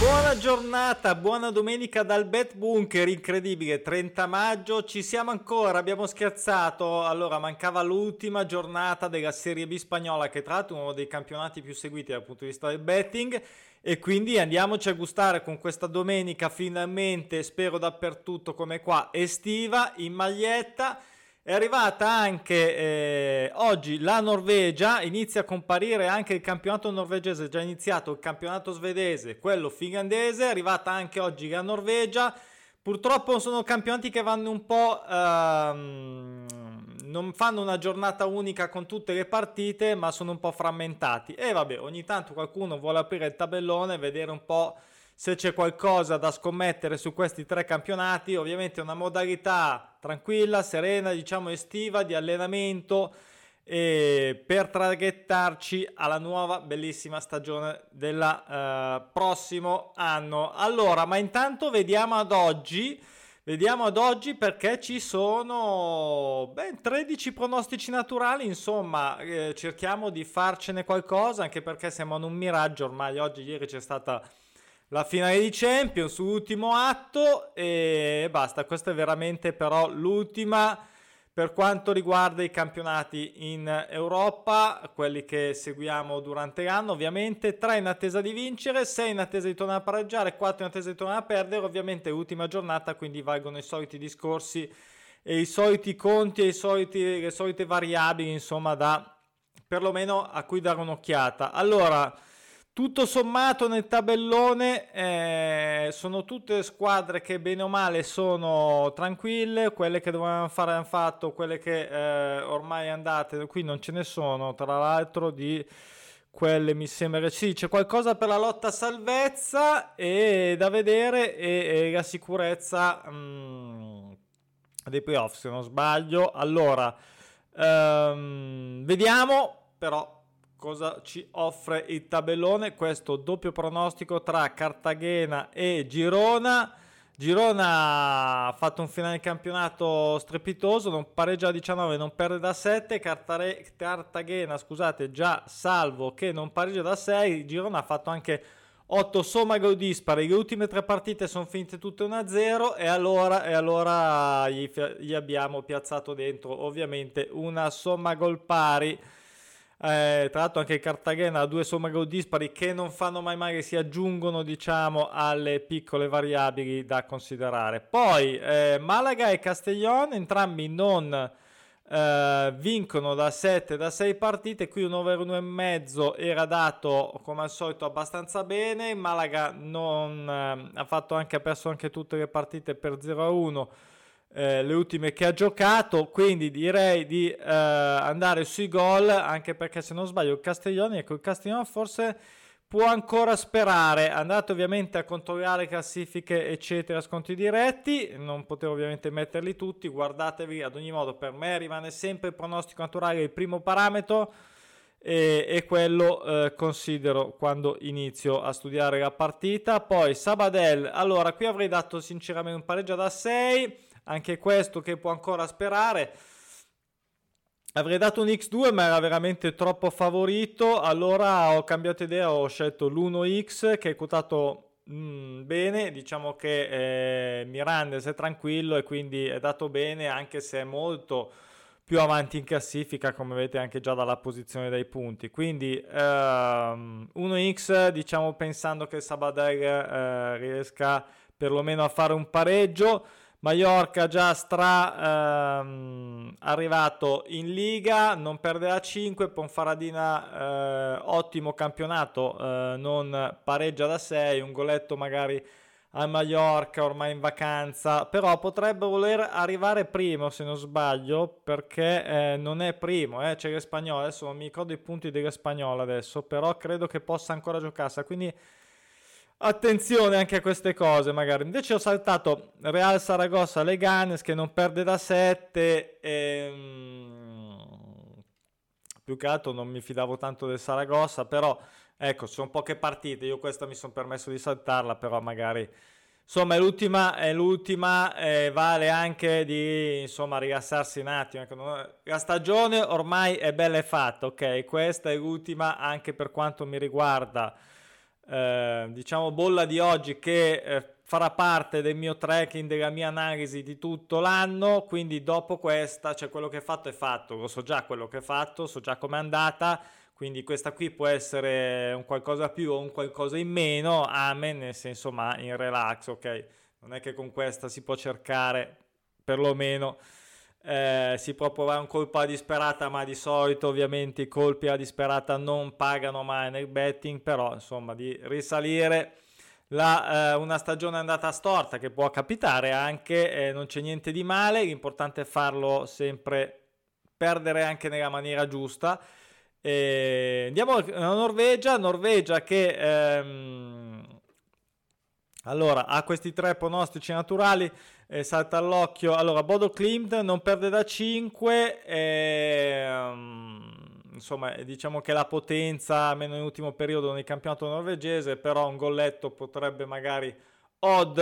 Buona giornata, buona domenica dal Bet Bunker, incredibile, 30 maggio, ci siamo ancora, abbiamo scherzato, allora mancava l'ultima giornata della Serie B spagnola che tra l'altro è uno dei campionati più seguiti dal punto di vista del betting e quindi andiamoci a gustare con questa domenica finalmente, spero dappertutto come qua, estiva, in maglietta è arrivata anche eh, oggi la Norvegia, inizia a comparire anche il campionato norvegese, è già iniziato il campionato svedese, quello finlandese, è arrivata anche oggi la Norvegia. Purtroppo sono campionati che vanno un po'... Ehm, non fanno una giornata unica con tutte le partite, ma sono un po' frammentati. E vabbè, ogni tanto qualcuno vuole aprire il tabellone, vedere un po' se c'è qualcosa da scommettere su questi tre campionati, ovviamente una modalità tranquilla, serena, diciamo estiva, di allenamento e per traghettarci alla nuova bellissima stagione del uh, prossimo anno. Allora, ma intanto vediamo ad oggi, vediamo ad oggi perché ci sono ben 13 pronostici naturali, insomma, eh, cerchiamo di farcene qualcosa anche perché siamo in un miraggio, ormai oggi ieri c'è stata la finale di Champions, ultimo atto e basta. Questa è veramente però l'ultima per quanto riguarda i campionati in Europa, quelli che seguiamo durante l'anno, ovviamente 3 in attesa di vincere, 6 in attesa di tornare a pareggiare, 4 in attesa di tornare a perdere, ovviamente ultima giornata, quindi valgono i soliti discorsi e i soliti conti e i soliti, le solite variabili, insomma, da perlomeno a cui dare un'occhiata. Allora, tutto sommato nel tabellone eh, sono tutte squadre che bene o male sono tranquille, quelle che dovevano fare hanno fatto, quelle che eh, ormai andate, qui non ce ne sono, tra l'altro di quelle mi sembra sì, c'è qualcosa per la lotta a salvezza e da vedere e, e la sicurezza mh, mm, dei playoff se non sbaglio. Allora, um, vediamo però cosa ci offre il tabellone, questo doppio pronostico tra Cartagena e Girona. Girona ha fatto un finale di campionato strepitoso, non pareggia a 19, non perde da 7, Cartare- Cartagena, scusate, già salvo che non pareggia da 6, Girona ha fatto anche 8 somma gol dispari, le ultime tre partite sono finite tutte 1-0 e allora, e allora gli, gli abbiamo piazzato dentro ovviamente una somma gol pari eh, tra l'altro anche Cartagena ha due somme gol dispari che non fanno mai male, si aggiungono diciamo alle piccole variabili da considerare. Poi eh, Malaga e Castellón entrambi non eh, vincono da 7 da 6 partite, qui un over 1,5 era dato come al solito abbastanza bene, Malaga non, eh, ha, anche, ha perso anche tutte le partite per 0-1 eh, le ultime che ha giocato, quindi direi di eh, andare sui gol, anche perché se non sbaglio il Castiglione, ecco il Castiglione forse può ancora sperare, andate ovviamente a controllare classifiche eccetera, sconti diretti, non potevo ovviamente metterli tutti, guardatevi ad ogni modo, per me rimane sempre il pronostico naturale il primo parametro, e, e, quello eh, considero quando inizio a studiare la partita. Poi Sabadell, allora qui avrei dato sinceramente un pareggio da 6 anche questo che può ancora sperare. Avrei dato un X2 ma era veramente troppo favorito, allora ho cambiato idea, ho scelto l'1X che è quotato mm, bene, diciamo che eh, Mirandes è tranquillo e quindi è dato bene anche se è molto più avanti in classifica come vedete anche già dalla posizione dei punti. Quindi ehm, 1x diciamo pensando che Sabadell eh, riesca perlomeno a fare un pareggio Mallorca già stra ehm, arrivato in Liga, non perde a 5, Ponfaradina eh, ottimo campionato, eh, non pareggia da 6, un goletto magari a Mallorca ormai in vacanza, però potrebbe voler arrivare primo se non sbaglio perché eh, non è primo, eh, c'è le spagnole, adesso non mi ricordo i punti delle spagnole adesso, però credo che possa ancora giocarsela, quindi Attenzione anche a queste cose, magari. Invece ho saltato Real Saragossa Leganes che non perde da 7 e... Ehm, più che altro non mi fidavo tanto del Saragossa, però ecco, sono poche partite, io questa mi sono permesso di saltarla, però magari insomma è l'ultima, è l'ultima eh, vale anche di insomma rilassarsi un attimo. Ecco, la stagione ormai è bella e fatta, ok? Questa è l'ultima anche per quanto mi riguarda eh, diciamo bolla di oggi che eh, farà parte del mio tracking, della mia analisi di tutto l'anno, quindi dopo questa, cioè quello che è fatto è fatto, lo so già quello che è fatto, so già com'è andata, quindi questa qui può essere un qualcosa più o un qualcosa in meno, amen, nel senso ma in relax, ok? Non è che con questa si può cercare perlomeno eh, si provare un colpo a disperata, ma di solito ovviamente i colpi a disperata non pagano mai nel betting, però insomma di risalire. La, eh, una stagione andata storta che può capitare anche, eh, non c'è niente di male, l'importante è farlo sempre, perdere anche nella maniera giusta. E andiamo alla Norvegia, Norvegia che ehm, allora ha questi tre pronostici naturali eh, salta all'occhio. Allora, Bodo Klimt non perde da 5. E, um, insomma, diciamo che la potenza, almeno nell'ultimo periodo nel campionato norvegese, però un golletto potrebbe magari odd,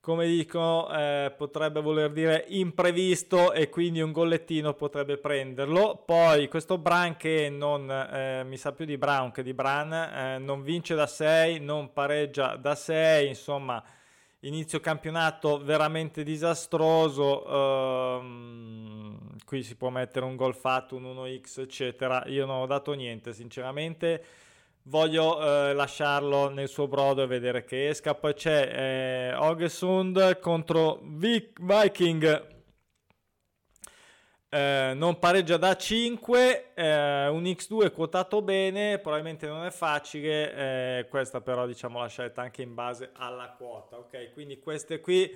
come dicono, eh, potrebbe voler dire imprevisto e quindi un gollettino potrebbe prenderlo. Poi questo Bran che non eh, mi sa più di Brown che di Bran, eh, non vince da 6, non pareggia da 6, insomma inizio campionato veramente disastroso. Ehm, qui si può mettere un gol fatto, un 1x, eccetera. Io non ho dato niente, sinceramente. Voglio eh, lasciarlo nel suo brodo e vedere che esca. Poi c'è eh, Ogesund contro Vic Viking eh, non pareggia da 5, eh, un X2 quotato bene, probabilmente non è facile, eh, questa però diciamo la scelta anche in base alla quota, ok? Quindi queste qui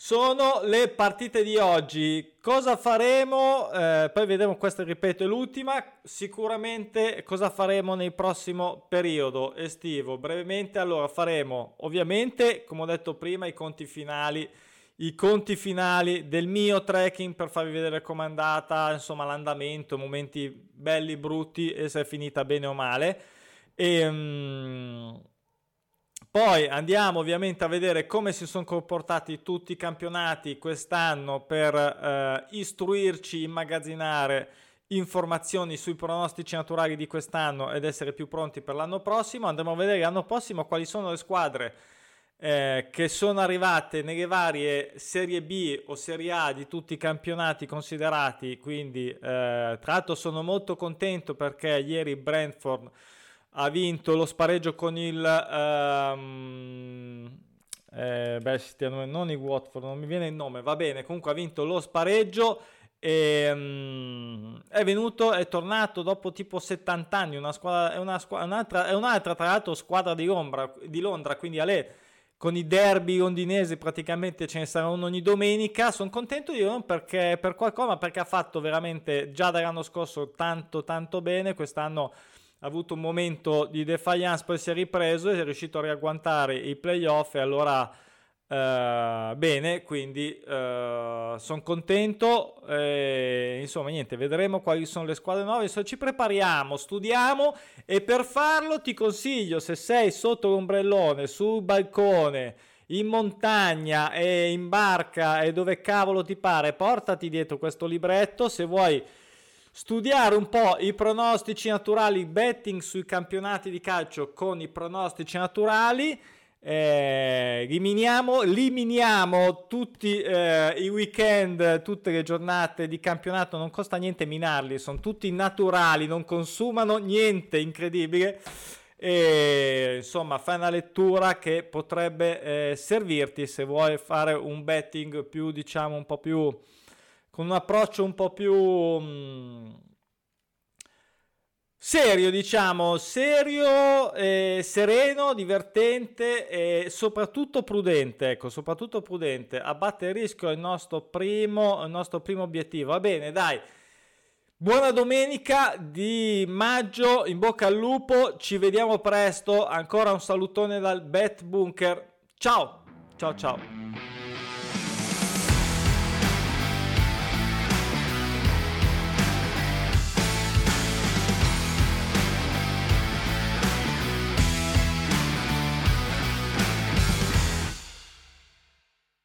sono le partite di oggi. Cosa faremo? Eh, poi vedremo, questa ripeto è l'ultima, sicuramente cosa faremo nel prossimo periodo estivo. Brevemente allora faremo ovviamente, come ho detto prima, i conti finali i conti finali del mio trekking per farvi vedere com'è andata, insomma l'andamento, momenti belli, brutti e se è finita bene o male. E, um, poi andiamo ovviamente a vedere come si sono comportati tutti i campionati quest'anno per eh, istruirci, immagazzinare informazioni sui pronostici naturali di quest'anno ed essere più pronti per l'anno prossimo. Andremo a vedere l'anno prossimo quali sono le squadre eh, che sono arrivate nelle varie Serie B o Serie A di tutti i campionati considerati, quindi eh, tra l'altro sono molto contento perché ieri Brentford ha vinto lo spareggio con il... Um, eh, beh, non il Watford, non mi viene il nome, va bene, comunque ha vinto lo spareggio e, um, è venuto, è tornato dopo tipo 70 anni, una squadra, è, una squadra, un'altra, è un'altra tra l'altro squadra di Londra, di Londra quindi a con i derby londinesi praticamente ce ne saranno ogni domenica. Sono contento di non perché per qualcosa, ma perché ha fatto veramente già dall'anno scorso tanto tanto bene. Quest'anno ha avuto un momento di defiance, poi si è ripreso e è riuscito a riagguantare i playoff e allora Uh, bene, quindi uh, sono contento. Eh, insomma, niente, vedremo quali sono le squadre nuove. Adesso ci prepariamo, studiamo e per farlo ti consiglio, se sei sotto l'ombrellone, sul balcone, in montagna e in barca e dove cavolo ti pare, portati dietro questo libretto se vuoi studiare un po' i pronostici naturali, betting sui campionati di calcio con i pronostici naturali eh, eliminiamo, eliminiamo tutti eh, i weekend, tutte le giornate di campionato, non costa niente minarli, sono tutti naturali, non consumano niente, incredibile. E, insomma, fai una lettura che potrebbe eh, servirti se vuoi fare un betting più, diciamo, un po' più con un approccio un po' più mh, mm, Serio, diciamo, serio, eh, sereno, divertente e soprattutto prudente, ecco, soprattutto prudente. Abbattere il rischio è il nostro primo, il nostro primo obiettivo. Va bene, dai. Buona domenica di maggio, in bocca al lupo, ci vediamo presto. Ancora un salutone dal Bet Bunker. Ciao, ciao, ciao.